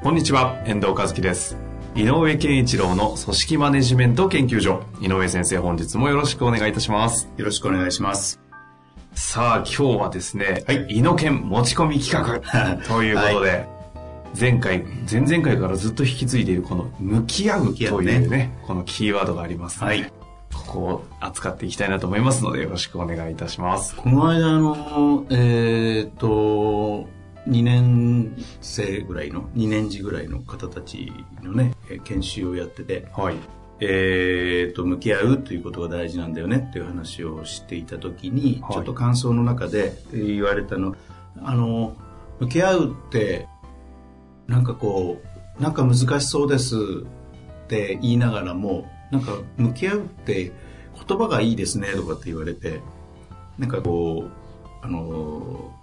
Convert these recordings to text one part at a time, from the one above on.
こんにちは遠藤和樹です。井上健一郎の組織マネジメント研究所。井上先生本日もよろしくお願いいたします。よろしくお願いします。さあ今日はですね、はい、井野健持ち込み企画。ということで、はい。前回、前々回からずっと引き継いでいるこの向き合うというね、ねこのキーワードがありますはい。ここを扱っていきたいなと思いますので、よろしくお願いいたします。この間、あの、えー、っと、2年生ぐらいの、2年次ぐらいの方たちのね、研修をやってて、はい。えー、と、向き合うということが大事なんだよねっていう話をしていた時に、はい、ちょっと感想の中で言われたの、あの、向き合うってなんかこう、なんか難しそうですって言いながらも、なんか向き合うって言葉がいいですねとかって言われて、なんかこう、あの、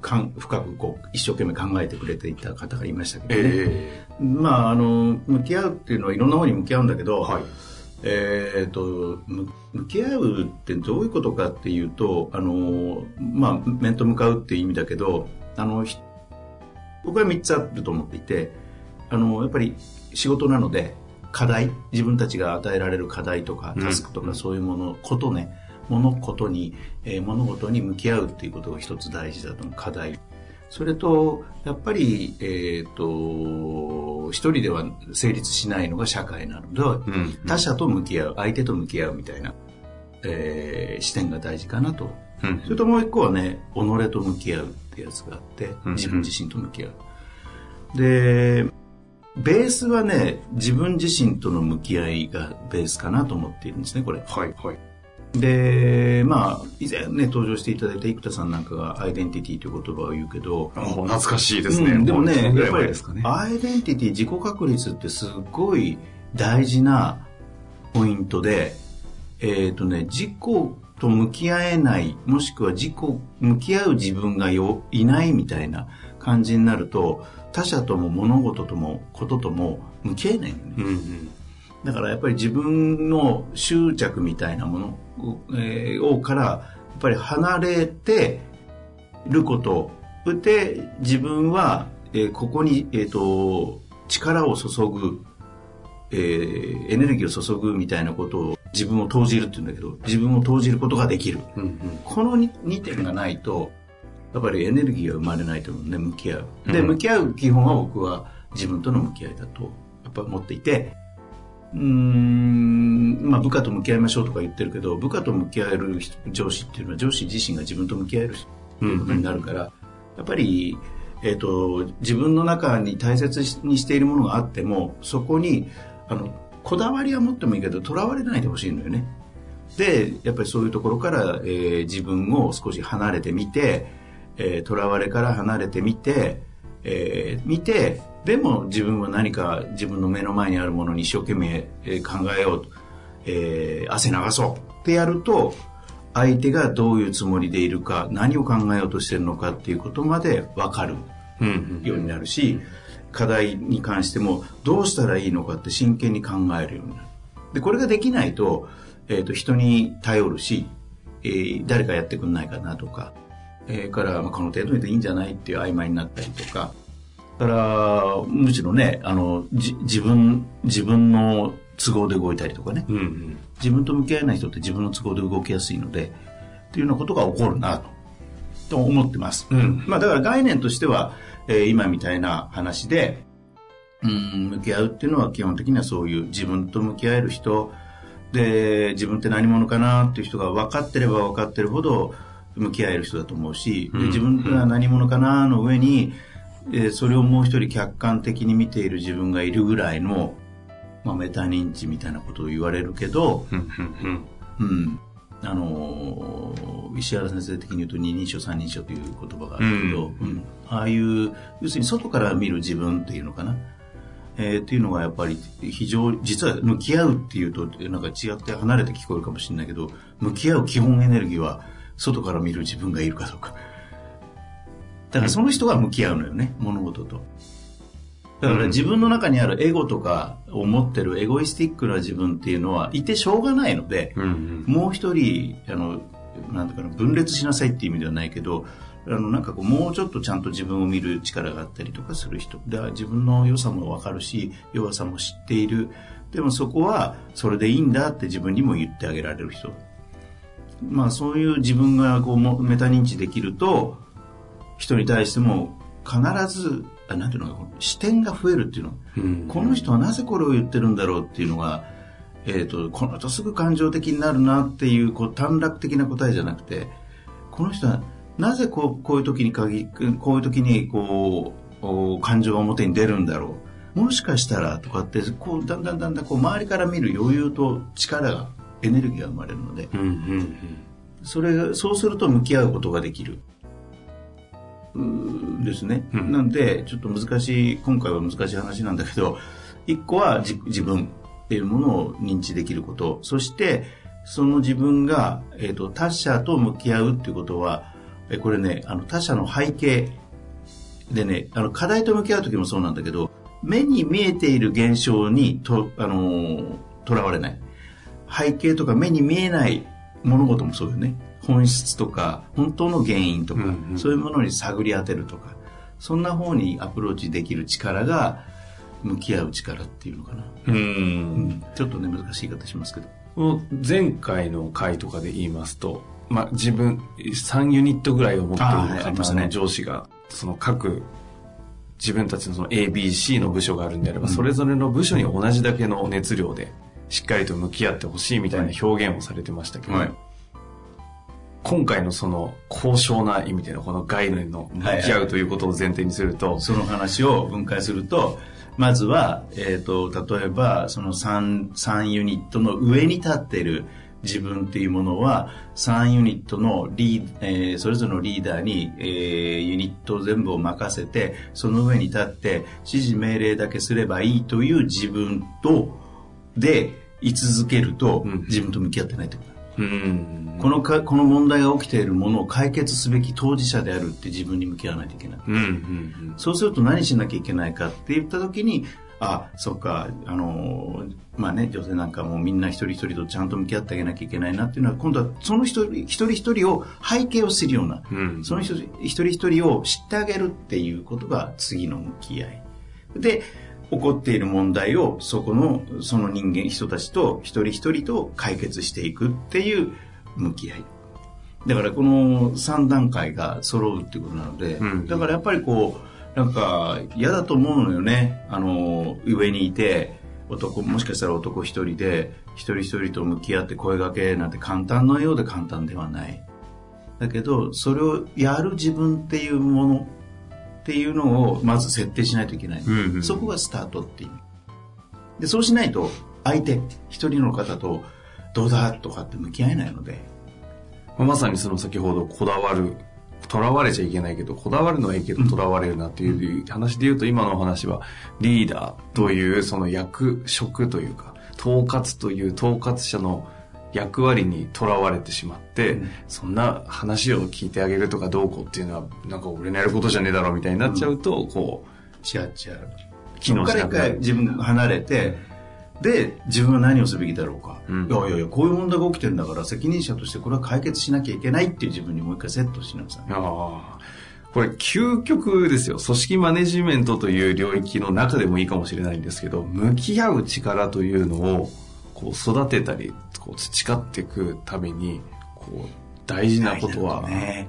かん深くこう一生懸命考えてくれていた方がいましたけどね、えー、まああの向き合うっていうのはいろんなものに向き合うんだけど、はい、えーと、向き合うってどういうことかっていうとあの、まあ、面と向かうっていう意味だけどあの僕は3つあると思っていてあのやっぱり仕事なので課題自分たちが与えられる課題とかタスクとかそういうもの、ことね物事に、えー、物事に向き合うっていうことが一つ大事だと思う課題。それとやっぱりえっ、ー、と一人では成立しないのが社会なので、うんうん、他者と向き合う相手と向き合うみたいな、えー、視点が大事かなと、うん、それともう一個はね己と向き合うってやつがあって自分自身と向き合う、でベースはね自分自身との向き合いがベースかなと思っているんですねこれ。はいはいでまあ以前ね登場していただいた生田さんなんかがアイデンティティという言葉を言うけど懐かしいですね、うん、でもねやっぱり、アイデンティティ自己確立ってすごい大事なポイントでえっ、ー、とね自己と向き合えないもしくは自己向き合う自分がよいないみたいな感じになると他者とも物事ともこととも向き合えないよね、うんうん、だからやっぱり自分の執着みたいなものを,、えー、をからやっぱり離れてることで自分は、えー、ここに、えーと、力を注ぐ、えー、エネルギーを注ぐみたいなことを自分を投じるって言うんだけど自分を投じることができる、うんうん、この 2, 2点がないとやっぱりエネルギーが生まれないと思うね向き合う。で、向き合う基本は僕は自分との向き合いだとやっぱ思っていてうんまあ部下と向き合いましょうとか言ってるけど部下と向き合える上司っていうのは上司自身が自分と向き合えるということになるから、やっぱりえーと、自分の中に大切にしているものがあってもそこにあのこだわりは持ってもいいけどとらわれないでほしいのよね。でやっぱりそういうところから、えー、自分を少し離れてみてえー、われから離れてみて、えー、見て、でも自分は何か自分の目の前にあるものに一生懸命、え考えようと、えー、汗流そう。ってやると、相手がどういうつもりでいるか、何を考えようとしてるのかっていうことまで分かるようになるし、課題に関してもどうしたらいいのかって真剣に考えるようになる。で、これができないと、えっ、ー、と、人に頼るし、えー、誰かやってくんないかなとか、えー、から、まあ、この程度でいいんじゃないっていう曖昧になったりとか、から、むしろね、あの、じ自分、自分の都合で動いたりとかね、うんうん、自分と向き合えない人って自分の都合で動きやすいので、っていうようなことが起こるなと、と思ってます。うん、まあだから概念としては、えー、今みたいな話で、うん、向き合うっていうのは基本的にはそういう自分と向き合える人、で、自分って何者かなっていう人が分かってれば分かってるほど、向き合える人だと思うし、で自分が何者かなの上に、えー、それをもう一人客観的に見ている自分がいるぐらいの、まあ、メタ認知みたいなことを言われるけど、うん、あの石原先生的に言うと二人称三人称という言葉があるけど、うん、うん、ああいう要するに外から見る自分っていうのかな、えー、っていうのがやっぱり非常に実は向き合うっていうとなんか違って離れて聞こえるかもしれないけど向き合う基本エネルギーは外から見る自分がいるかどうかだからその人が向き合うのよね物事と。だから自分の中にあるエゴとかを持ってるエゴイスティックな自分っていうのはいてしょうがないので、うんうん、もう一人、あの、なんだかな、分裂しなさいっていう意味ではないけど、あの、なんかこう、もうちょっとちゃんと自分を見る力があったりとかする人。では自分の良さもわかるし、弱さも知っている。でもそこは、それでいいんだって自分にも言ってあげられる人。まあそういう自分がこうメタ認知できると、人に対しても必ずなんていうのか視点が増えるっていうの、うん、この人はなぜこれを言ってるんだろうっていうのが、えーと、この人すぐ感情的になるなっていうこう短絡的な答えじゃなくてこの人はなぜこうこういう時に限こういう時にこう感情が表に出るんだろう。もしかしたらとかってこうだんだんだんだんこう周りから見る余裕と力がエネルギーが生まれるので、うんうんうん、それそうすると向き合うことができる。ですね、うん、なんでちょっと難しい今回は難しい話なんだけど一個は自分っていうものを認知できること。そしてその自分が、えーと、他者と向き合うっていうことはこれねあの他者の背景でねあの課題と向き合う時もそうなんだけど目に見えている現象にとあのとらわれない背景とか目に見えない物事もそうよね。本質とか本当の原因とか、うんうん、そういうものに探り当てるとかそんな方にアプローチできる力が向き合う力っていうのかな。うん、ちょっとね難しい言い方しますけど。前回の回とかで言いますと、まあ、自分3ユニットぐらいを持っている方の上司がその各自分たちのその ABC の部署があるんであれば、それぞれの部署に同じだけの熱量でしっかりと向き合ってほしいみたいな表現をされてましたけど、はい。今回のその高尚な意味でのこの概念の向き合うということを前提にすると、はいはい、その話を分解するとまずは、えーと、例えばその 3, 3ユニットの上に立っている自分っていうものは3ユニットのリー、えー、それぞれのリーダーに、えー、ユニット全部を任せてその上に立って指示命令だけすればいいという自分とで居続けると、うん、自分と向き合ってないってことこのかこの問題が起きているものを解決すべき当事者であるって自分に向き合わないといけない、うんうんうん、そうすると何しなきゃいけないかって言った時にあそっかあのまあね女性なんかもみんな一人一人とちゃんと向き合ってあげなきゃいけないなっていうのは今度はその一人一人一人を背景を知るような、うん、その一人一人を知ってあげるっていうことが次の向き合い。で起こっている問題をそこのその人間人たちと一人一人と解決していくっていう向き合い。だからこの3段階が揃うっていうことなので、うん、だからやっぱりこうなんか嫌だと思うのよね。あの上にいて男もしかしたら男一人で一人一人と向き合って声掛けなんて簡単のようで簡単ではない。だけどそれをやる自分っていうものっていうのをまず設定しないといけない、うんうん、そこがスタートっていうでそうしないと相手一人の方とどうだとかって向き合えないので。まさにその先ほどこだわるとらわれちゃいけないけどこだわるのはいいけどとらわれるなっていう話で言うと今のお話はリーダーというその役職というか統括という統括者の役割にとらわれてしまって、うん、そんな話を聞いてあげるとかどうこうっていうのはなんか俺のやることじゃねえだろうみたいになっちゃうと、こう違う違う。機能しなくなる自分が離れてで自分は何をすべきだろうか、うん、いやいやいやこういう問題が起きてるんだから責任者としてこれは解決しなきゃいけないっていう自分にもう一回セットしなさ。いあ。これ究極ですよ。組織マネジメントという領域の中でもいいかもしれないんですけど向き合う力というのをこう育てたりこう培っていくためにこう大事なことは、ね、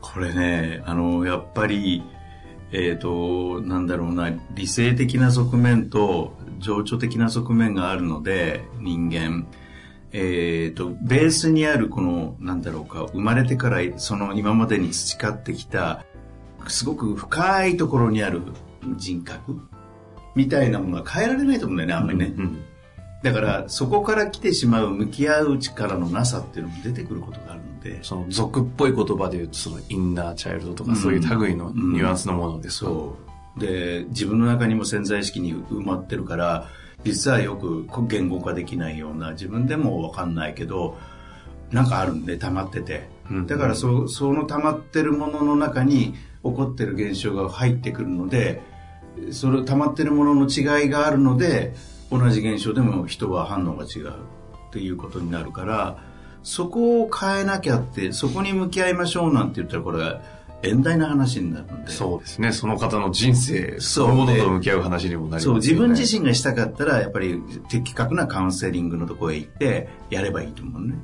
これねあのやっぱりえっ、ー、となんだろうな理性的な側面と情緒的な側面があるので人間。えーと、ベースにあるこのなんだろうか生まれてからその今までに培ってきたすごく深いところにある人格みたいなものは変えられないと思うんだよねあんまりね、うんうんだからそこから来てしまう向き合う力のなさっていうのも出てくることがあるのでその俗っぽい言葉で言うとそのインナーチャイルドとかそういう類のニュアンスのものですか、うんうん、そう。で自分の中にも潜在意識に埋まってるから実はよく言語化できないような自分でも分かんないけどなんかあるんで溜まってて、だからそその溜まってるものの中に起こってる現象が入ってくるのでそれ溜まってるものの違いがあるので同じ現象でも人は反応が違うっていうことになるからそこを変えなきゃってそこに向き合いましょうなんて言ったらこれは遠大な話になるので。そうですね。その方の人生そのものと向き合う話にもなりますよね。そう。自分自身がしたかったらやっぱり的確なカウンセリングのところへ行ってやればいいと思うね。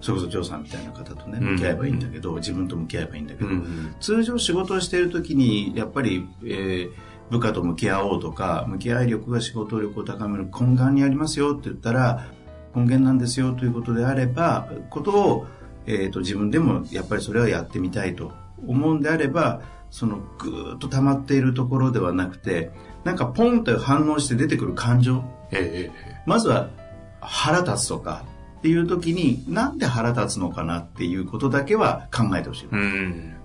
それこそジョーさんみたいな方とね向き合えばいいんだけど、うん、自分と向き合えばいいんだけど、うん、通常仕事をしている時にやっぱり、えー、部下と向き合おうとか向き合い力が仕事力を高める根幹にありますよって言ったら根源なんですよということであればことを、えーと、自分でもやっぱりそれはやってみたいと思うんであればそのぐーっと溜まっているところではなくてなんかポンと反応して出てくる感情、えー、まずは腹立つとかっていう時になんで腹立つのかなっていうことだけは考えてほしい。うん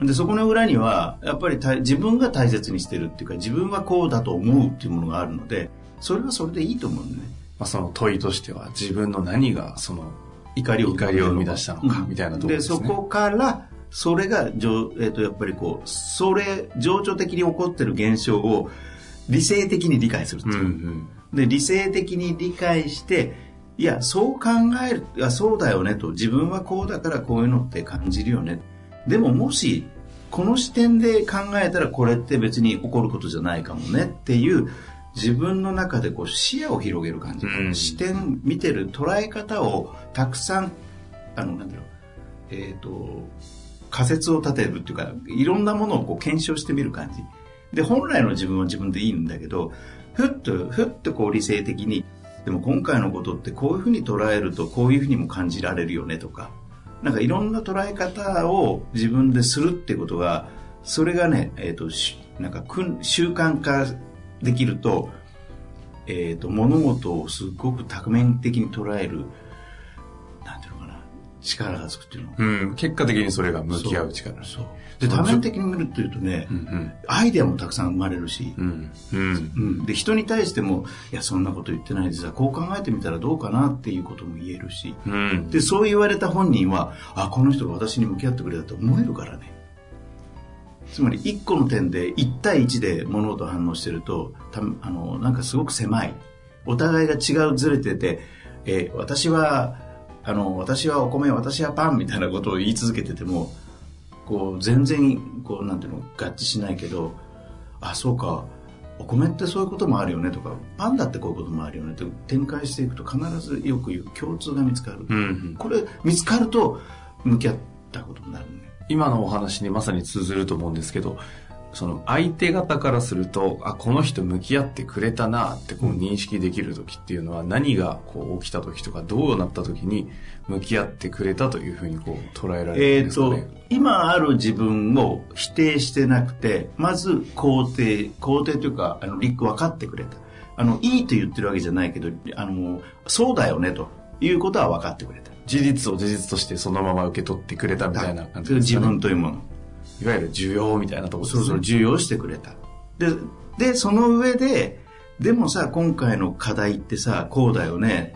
で、そこの裏には、やっぱり自分が大切にしてるっていうか、自分はこうだと思うっていうものがあるので、それはそれでいいと思うんね。まあ、その問いとしては、自分の何がその怒りを怒りを生み出したのか、みたいなところですね。で、そこから、それが、えっ、ー、と、やっぱりこう、それ、情緒的に起こってる現象を理性的に理解するっていう。うんうん、で、理性的に理解して、いや、そう考える、いや、そうだよねと、自分はこうだからこういうのって感じるよね。でももしこの視点で考えたらこれって別に起こることじゃないかもねっていう自分の中でこう視野を広げる感じ、うん、視点見てる捉え方をたくさんあのなんだろう。えっ、ー、と仮説を立てるっていうかいろんなものをこう検証してみる感じ。で本来の自分は自分でいいんだけどふっとふっとこう理性的にでも今回のことってこういうふうに捉えるとこういうふうにも感じられるよねとかなんかいろんな捉え方を自分でするってことが、それがね、えっ、ー、と、なんか習慣化できると、えっ、ー、と、物事をすごく多面的に捉える、力がつくっていうの。うん、結果的にそれが向き合う力。そう。で、多面的に見るっていうとね、うんうん、アイデアもたくさん生まれるし、うんうん、で、人に対しても、いや、そんなこと言ってないでさ、こう考えてみたらどうかなっていうことも言えるし、うん、で、そう言われた本人は、あ、この人が私に向き合ってくれたと思えるからね。つまり、一個の点で1対1で物事反応してると、たあの、なんかすごく狭い。お互いが違うずれてて、えー、私は、あの、私はお米、私はパンみたいなことを言い続けてても、こう全然こうなんていうの合致しないけどあそうかお米ってそういうこともあるよねとかパンダってこういうこともあるよねって展開していくと必ずよく言う共通が見つかる、うんうん、これ見つかると向き合ったことになるね。今のお話にまさに通ずると思うんですけどその相手方からするとあこの人向き合ってくれたなってこう認識できる時っていうのは何がこう起きた時とかどうなった時に向き合ってくれたというふうにこう捉えられるんですかね、えー、今ある自分を否定してなくてまず肯定肯定というかあのリック分かってくれた。あのいいと言ってるわけじゃないけどあのそうだよねと。いうことは分かってくれた。事実を事実としてそのまま受け取ってくれたみたいな感じですか、ね、自分というものいわゆる需要みたいなとこ。そうそう、需要してくれた。で、で、その上で、でもさ、今回の課題ってさ、こうだよね。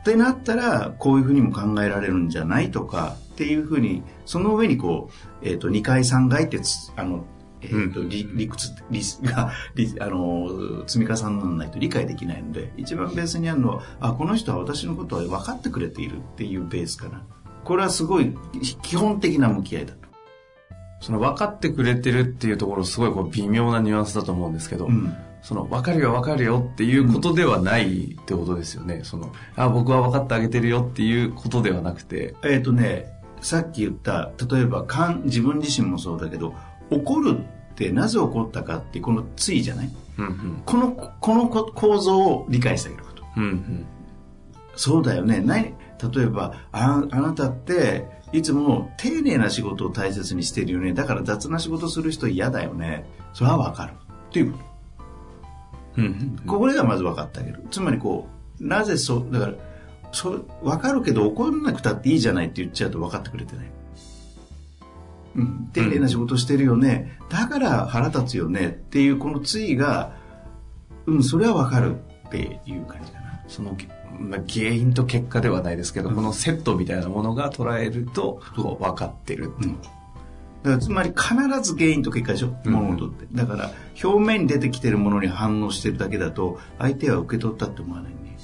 ってなったら、こういうふうにも考えられるんじゃないとか、っていうふうに、その上にこう、えっ、ー、と、2階3階ってあの、えっ、ー、と、うん、理理屈理が理あの積み重ならないと理解できないので一番ベースにあるのはあこの人は私のことは分かってくれているっていうベースかなこれはすごい基本的な向き合いだとその分かってくれてるっていうところすごいこう微妙なニュアンスだと思うんですけど、うん、その分かるよ分かるよっていうことではないってことですよね。うん、そのあ僕は分かってあげてるよっていうことではなくて。えっ、ー、とね、さっき言った例えば自分自身もそうだけど怒るってなぜ起こったかってこのついじゃない、うんうん、このこの構造を理解してあげること。うんうん、そうだよね。例えばああなたっていつも丁寧な仕事を大切にしてるよね。だから雑な仕事する人嫌だよね。それはわかる。っていう。うん、これがまず分かってあげる。つまりこう、なぜそう、だから、そ分かるけど怒んなくたっていいじゃないって言っちゃうと分かってくれてない。うん、丁寧な仕事してるよね、うん、だから腹立つよねっていうこの対が、うん、それは分かるっていう感じ。そのまあ、原因と結果ではないですけど、うん、このセットみたいなものが捉えるとこう分かってるっていう。だからつまり必ず原因と結果でしょ、物事って。だから表面に出てきてるものに反応してるだけだと相手は受け取ったって思わないね。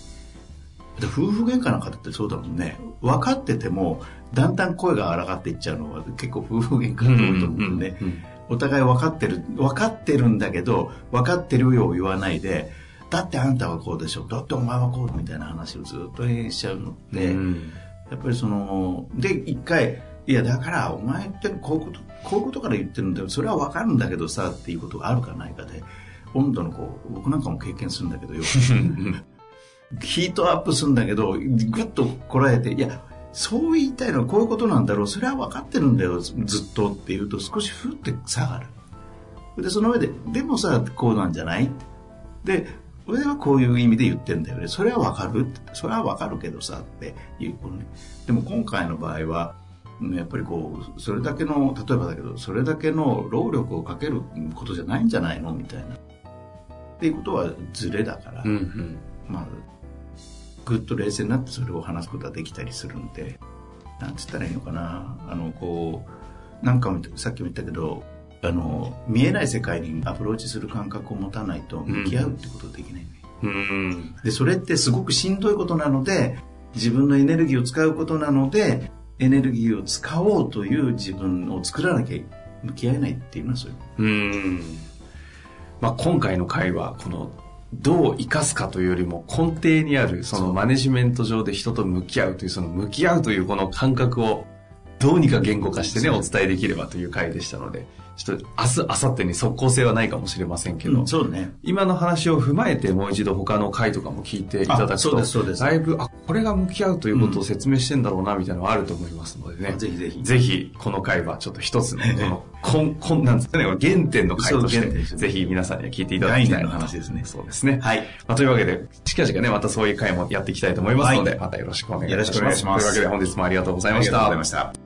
夫婦喧嘩の方ってそうだもんね。分かっててもだんだん声が荒がっていっちゃうのは結構夫婦喧嘩が多いと思うんでね。お互い分かってる、分かってるんだけど分かってるよう言わないで、だってあんたはこうでしょ。だってお前はこうみたいな話をずっとしちゃうので、やっぱりその、で、一回、いや、だから、お前ってこういうこと、こういうことから言ってるんだよ。それはわかるんだけどさ、っていうことがあるかないかで、温度のこう、僕なんかも経験するんだけどよ。ヒートアップするんだけど、ぐっとこらえて、いや、そう言いたいのはこういうことなんだろう。それは分かってるんだよ、ずっとって言うと少しふって下がる。で、その上で、でもさ、こうなんじゃない？で、俺はこういう意味で言ってんだよね。それはわかるそれはわかるけどさっていうこのね。でも今回の場合は、やっぱりこう、それだけの、例えばだけど、それだけの労力をかけることじゃないんじゃないの？みたいな。っていうことはズレだから、うんうん、まあ、ぐっと冷静になってそれを話すことができたりするんで、なんつったらいいのかな。あの、こう、なんかさっきも言ったけど、あの見えない世界にアプローチする感覚を持たないと向き合うってことできない。ね、うん、でそれってすごくしんどいことなので自分のエネルギーを使うことなのでエネルギーを使おうという自分を作らなきゃ向き合えないっていうのはそういう。うん。まあ、今回の会はこのどう生かすかというよりも根底にあるそのマネジメント上で人と向き合うというその向き合うというこの感覚をどうにか言語化してねお伝えできればという回でしたのでちょっと明日、明後日に即効性はないかもしれませんけど、うん、そうね。今の話を踏まえてもう一度他の回とかも聞いていただくと、そうです、そうです。だいぶ、あ、これが向き合うということを説明してんだろうな、みたいなのはあると思いますのでね。ぜひぜひ。ぜひ、この回はちょっと一つの、この、こん、なんですかね、原点の回として、ぜひ皆さんには聞いていただきたいの話ですね。そうですね。はい。まあ、というわけで、近々ね、またそういう回もやっていきたいと思いますので、はい、またよろしくお願いします。よろしくお願いします。というわけで本日もありがとうございました。ありがとうございました。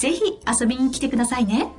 ぜひ遊びに来てくださいね。